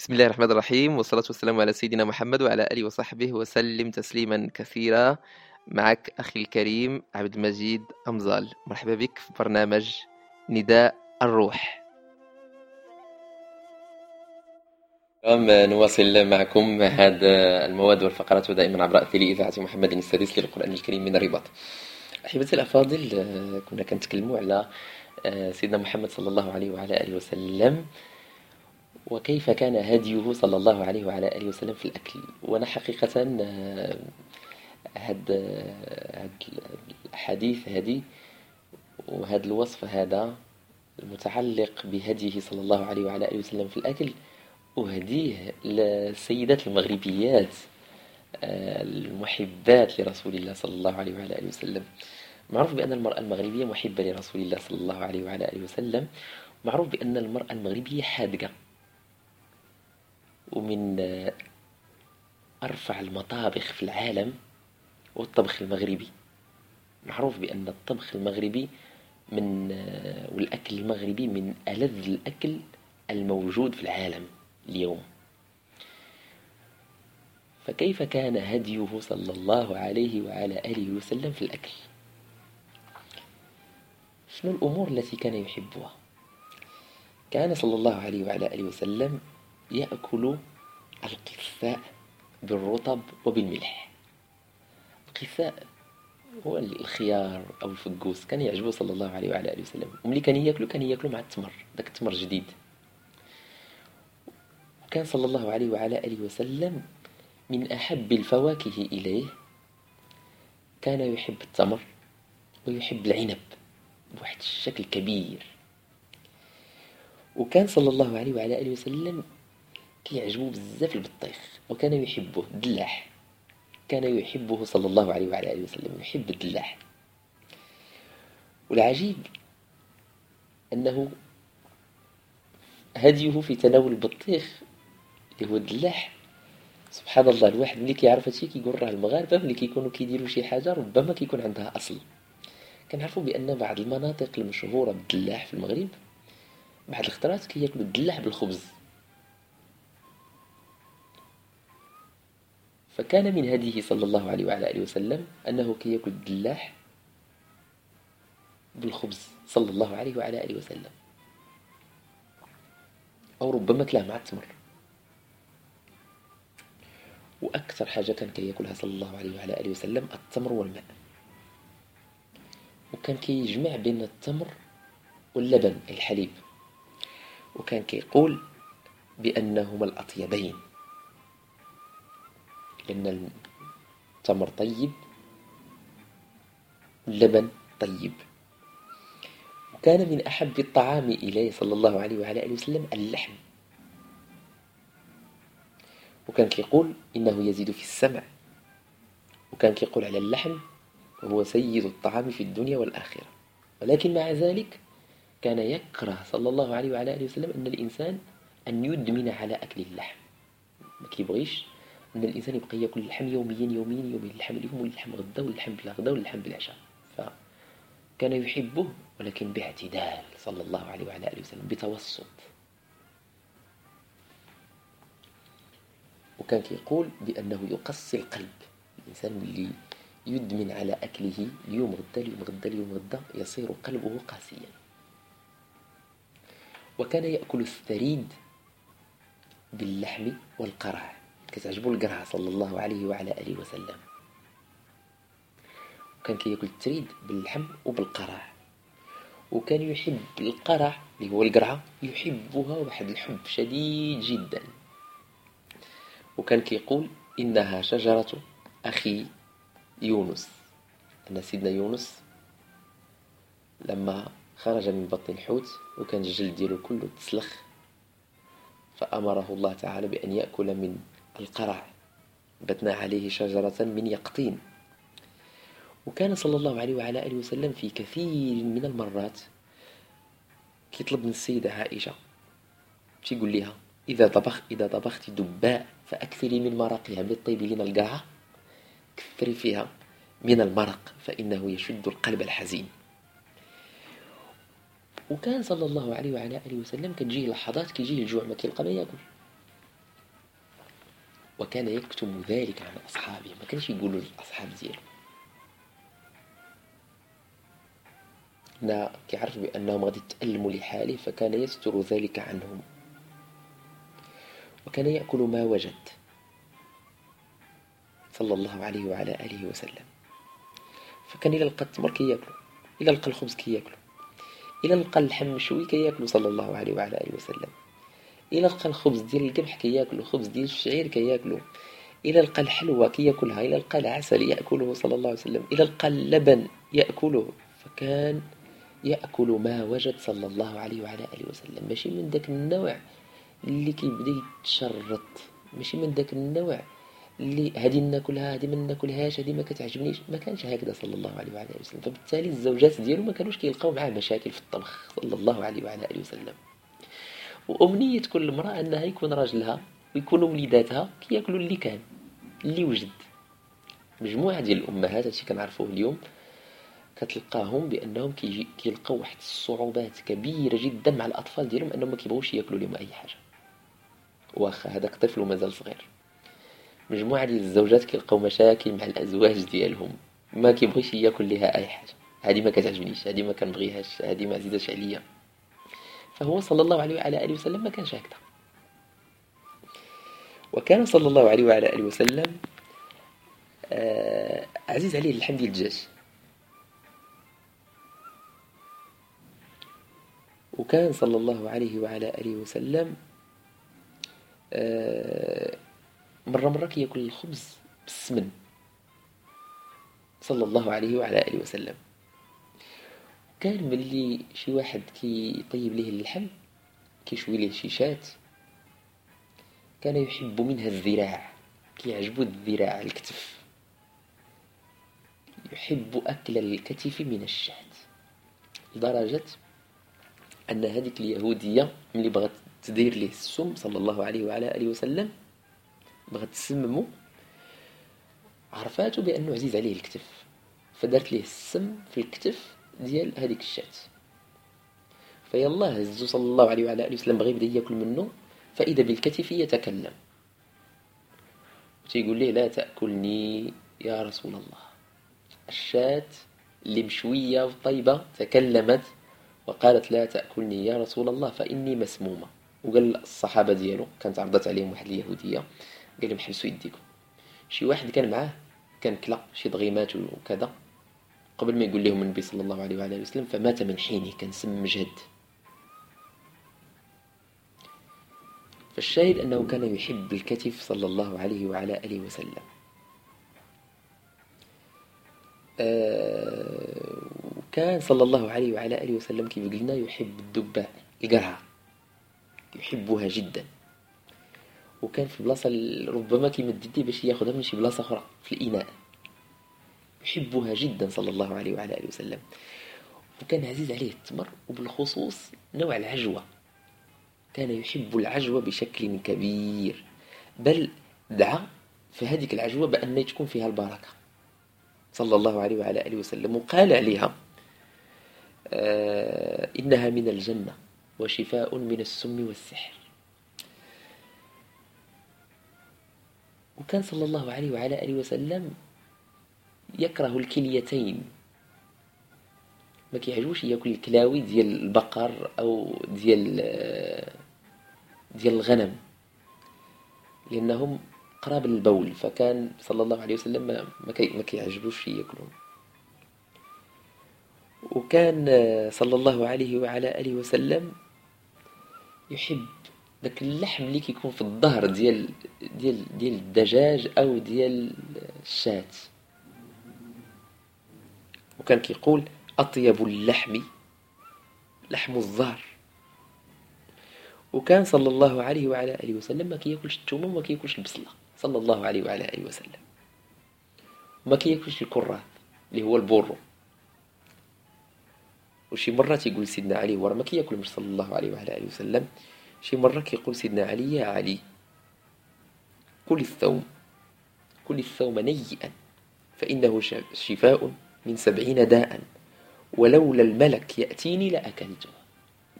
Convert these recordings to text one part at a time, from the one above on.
بسم الله الرحمن الرحيم والصلاة والسلام على سيدنا محمد وعلى آله وصحبه وسلم تسليما كثيرا. معك أخي الكريم عبد المجيد أمزال. مرحبا بك في برنامج نداء الروح. نواصل معكم هذا المواد والفقرات دائما عبر أثير إذاعة محمد السادس للقرآن الكريم من الرباط. أحبتي الأفاضل كنا كنتكلموا على سيدنا محمد صلى الله عليه وعلى آله وسلم وكيف كان هديه صلى الله عليه وعلى آله وسلم في الأكل؟ وأنا حقيقة هاد هاد الحديث هذه وهذا الوصف هذا المتعلق بهديه صلى الله عليه وعلى آله وسلم في الأكل أهديه للسيدات المغربيات المحبات لرسول الله صلى الله عليه وعلى آله وسلم. معروف بأن المرأة المغربية محبة لرسول الله صلى الله عليه وعلى آله وسلم. معروف بأن المرأة المغربية حادقة. ومن أرفع المطابخ في العالم هو الطبخ المغربي. معروف بأن الطبخ المغربي من والأكل المغربي من ألذ الأكل الموجود في العالم اليوم. فكيف كان هديه صلى الله عليه وعلى آله وسلم في الأكل؟ شنو الأمور التي كان يحبها؟ كان صلى الله عليه وعلى آله وسلم يأكل القثاء بالرطب وبالملح. القثاء هو الخيار أو الفقوس كان يعجبه صلى الله عليه وعلى آله وسلم. وملي كان يأكلو كان يأكلو مع التمر داك التمر جديد. وكان صلى الله عليه وعلى آله وسلم من أحب الفواكه إليه. كان يحب التمر ويحب العنب بواحد الشكل كبير. وكان صلى الله عليه وعلى آله وسلم كيعجبو بزاف البطيخ وكان يحبه الدلاح كان يحبه صلى الله عليه وعلى آله وسلم يحب الدلاح. والعجيب أنه هديه في تناول البطيخ اللي هو الدلاح. سبحان الله الواحد ملي كيعرف هادشي كيقول راه المغاربة ملي كيكونوا كيديروا شي حاجة ربما كيكون عندها أصل. كنعرفوا بأن بعض المناطق المشهورة بالدلاح في المغرب بعض الخطرات كياكلوا الدلاح بالخبز. فكان من هديه صلى الله عليه وعلى آله وسلم أنه كي يأكل الدلاح بالخبز صلى الله عليه وعلى آله وسلم. أو ربما كلاه مع التمر. وأكثر حاجة كان كي يأكلها صلى الله عليه وعلى آله وسلم التمر والماء. وكان كي يجمع بين التمر واللبن الحليب. وكان كيقول بأنهما الأطيبين. لأن التمر طيب. اللبن طيب. وكان من أحب الطعام إليه صلى الله عليه وعلى آله وسلم اللحم. وكان كيقول إنه يزيد في السمع. وكان كيقول على اللحم هو سيد الطعام في الدنيا والآخرة. ولكن مع ذلك كان يكره صلى الله عليه وعلى آله وسلم أن الإنسان أن يدمن على أكل اللحم. ما كيبغيش أن الإنسان يبقى يأكل اللحم يوميا يوميا يوميا. اللحم اليوم واللحم غدا واللحم بالغدا واللحم بالعشاء. فكان يحبه ولكن باعتدال صلى الله عليه وعلى آله وسلم بتوسط. وكان يقول بأنه يقسي القلب. الإنسان اللي يدمن على أكله اليوم غدا اليوم غدا اليوم غدا يصير قلبه قاسيا. وكان يأكل الثريد باللحم والقرع. كتعجبو القرعة صلى الله عليه وعلى آله وسلم. وكان كياكل التريد باللحم وبالقرع. وكان يحب القرع اللي هو القرعة يحبها واحد الحب شديد جدا. وكان كيقول إنها شجرة أخي يونس. أن سيدنا يونس لما خرج من بطن الحوت وكان الجلد ديالو كله تسلخ فأمره الله تعالى بأن يأكل من القرع. بتنا عليه شجرة من يقطين. وكان صلى الله عليه وعلى آله وسلم في كثير من المرات كيطلب من السيدة عائشة يقول لها إذا طبخ إذا طبخت دباء فأكثري من مرقها من الطيب لنا القرعة كثري فيها من المرق فإنه يشد القلب الحزين. وكان صلى الله عليه وعلى آله وسلم كتجيه لحظات كيجيه الجوع ما كيلقى ما يأكل. وكان يكتم ذلك عن أصحابه. ما كانش يقول للأصحاب ديالو نا كيعرف بأنهم غادي يتألموا لحاله فكان يستر ذلك عنهم. وكان يأكل ما وجد. صلى الله عليه وعلى آله وسلم. فكان إلى لقى التمر كياكلو إلى لقى الخبز كياكلو إلى لقى اللحم مشوي كياكلو صلى الله عليه وعلى آله وسلم. إلى لقى الخبز ديال القمح كياكلو الخبز ديال الشعير كياكلو. إلى لقى الحلوى كياكلها إلى لقى العسل يأكله صلى الله عليه وسلم إلى لقى اللبن يأكله فكان يأكل ما وجد صلى الله عليه وعلى آله وسلم. ماشي من ذاك النوع اللي كيبدا يتشرط ماشي من ذاك النوع اللي هذه ناكلها هذه ما ناكلهاش هذه ما كتعجبنيش ما كانش هكذا صلى الله عليه وعلى آله وسلم. فبالتالي الزوجات ديالو ما كانوش كيلقاو معاه مشاكل في الطبخ صلى الله عليه وعلى آله وسلم. وأمنية كل امرأة أنها يكون راجلها ويكونوا وليداتها كياكلوا اللي كان اللي وجد. مجموعة ديال الأمهات هادشي كنعرفوه اليوم كتلقاهم كيجي كيلقاو واحد الصعوبات كبيرة جدا مع الأطفال ديالهم أنهم ما كيبغوش يأكلوا لهم أي حاجة. واخا هذاك طفل ومازال صغير. مجموعة ديال الزوجات كيلقاو مشاكل مع الأزواج ديالهم ما كيبغيش يأكل ليها أي حاجة. هذه ما كتعجبنيش هذه ما كنبغيهاش هذه ما عزيزاش عليا. فهو صلى الله عليه وعلى آله وسلم ما كانش هكذا وكان صلى الله عليه وعلى آله وسلم آه عزيز عليه اللحم ديال الدجاج. وكان صلى الله عليه وعلى آله وسلم آه، مرة مرة كياكل الخبز بالسمن. صلى الله عليه وعلى آله وسلم. كان ملي شي واحد كيطيب ليه اللحم كيشوي ليه شي شات كان يحب منها الذراع كيعجبو الذراع الكتف. يحب أكل الكتف من الشات لدرجة أن هذيك اليهودية ملي بغات تدير ليه السم صلى الله عليه وعلى آله وسلم بغات تسممو عرفاتو بأنه عزيز عليه الكتف. فدارت ليه السم في الكتف ديال هذيك الشات. فيلا هزو صلى الله عليه وعلى آله وسلم بغى يبدأ ياكل منه فإذا بالكتف يتكلم. وتيقول ليه لا تأكلني يا رسول الله. الشات اللي مشوية وطيبة تكلمت وقالت لا تأكلني يا رسول الله فإني مسمومة. وقال الصحابة ديالو كانت عرضت عليهم واحد اليهودية قال لهم حبسوا يديكم. شي واحد كان معاه كان كلا شي ضغيمات وكذا. قبل ما يقول لهم النبي صلى الله عليه وعلى وسلم فمات من حينه كان سم مجهد. فالشاهد أنه كان يحب الكتف صلى الله عليه وعلى آله وسلم. آه كان صلى الله عليه وعلى آله وسلم كيف قلنا يحب الدبة القرعة يحبها جدا. وكان في بلاصة ربما يديه باش ياخذها من شي بلاصة أخرى في الإناء. يحبها جدا صلى الله عليه وعلى آله وسلم. وكان عزيز عليه التمر وبالخصوص نوع العجوة. كان يحب العجوة بشكل كبير. بل دعا في هذه العجوة بأن تكون فيها البركة. صلى الله عليه وعلى آله وسلم. وقال عليها آه، إنها من الجنة وشفاء من السم والسحر. وكان صلى الله عليه وعلى آله وسلم يكره الكليتين. ما كيعجبوش ياكل الكلاوي ديال البقر أو ديال ديال الغنم. لأنهم قراب البول فكان صلى الله عليه وسلم ما كيعجبوش ياكلهم وكان صلى الله عليه وعلى آله وسلم يحب داك اللحم اللي كيكون في الظهر ديال ديال ديال الدجاج أو ديال الشاة وكان كيقول أطيب اللحم لحم الظهر. وكان صلى الله عليه وعلى آله وسلم ما كياكلش الثومه وما كياكلش البصلة. صلى الله عليه وعلى آله وسلم. وما كياكلش الكرات اللي هو البورو وشي مرة تيقول سيدنا علي ورا ما كياكل مش صلى الله عليه وعلى آله وسلم. شي مرة كيقول سيدنا علي يا علي كل الثوم كل الثوم نيئا فإنه شفاء من سبعين داء ولولا الملك يأتيني لأكلته.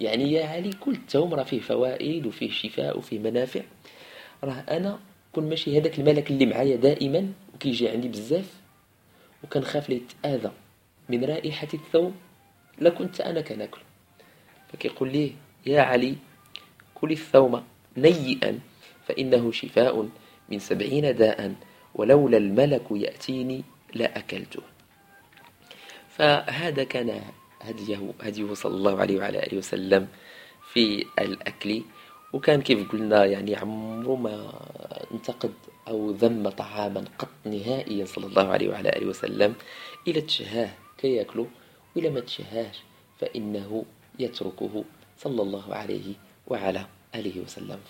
يعني يا علي كل الثوم راه فيه فوائد وفيه شفاء وفيه منافع. راه أنا يكون ماشي هذاك الملك اللي معايا دائما وكيجي عندي بزاف وكنخاف ليه يتآذى من رائحة الثوم لكنت أنا كناكل فكيقول ليه يا علي كل الثوم نيئا فإنه شفاء من سبعين داء ولولا الملك يأتيني لأكلته. فهذا كان هديه, هديه صلى الله عليه وعلى آله وسلم في الأكل. وكان كيف قلنا يعني عمره ما انتقد أو ذم طعاما قط نهائيا صلى الله عليه وعلى آله وسلم. إلى تشهاه كي يأكله وإلى ما تشهاش فإنه يتركه صلى الله عليه وعلى آله وسلم.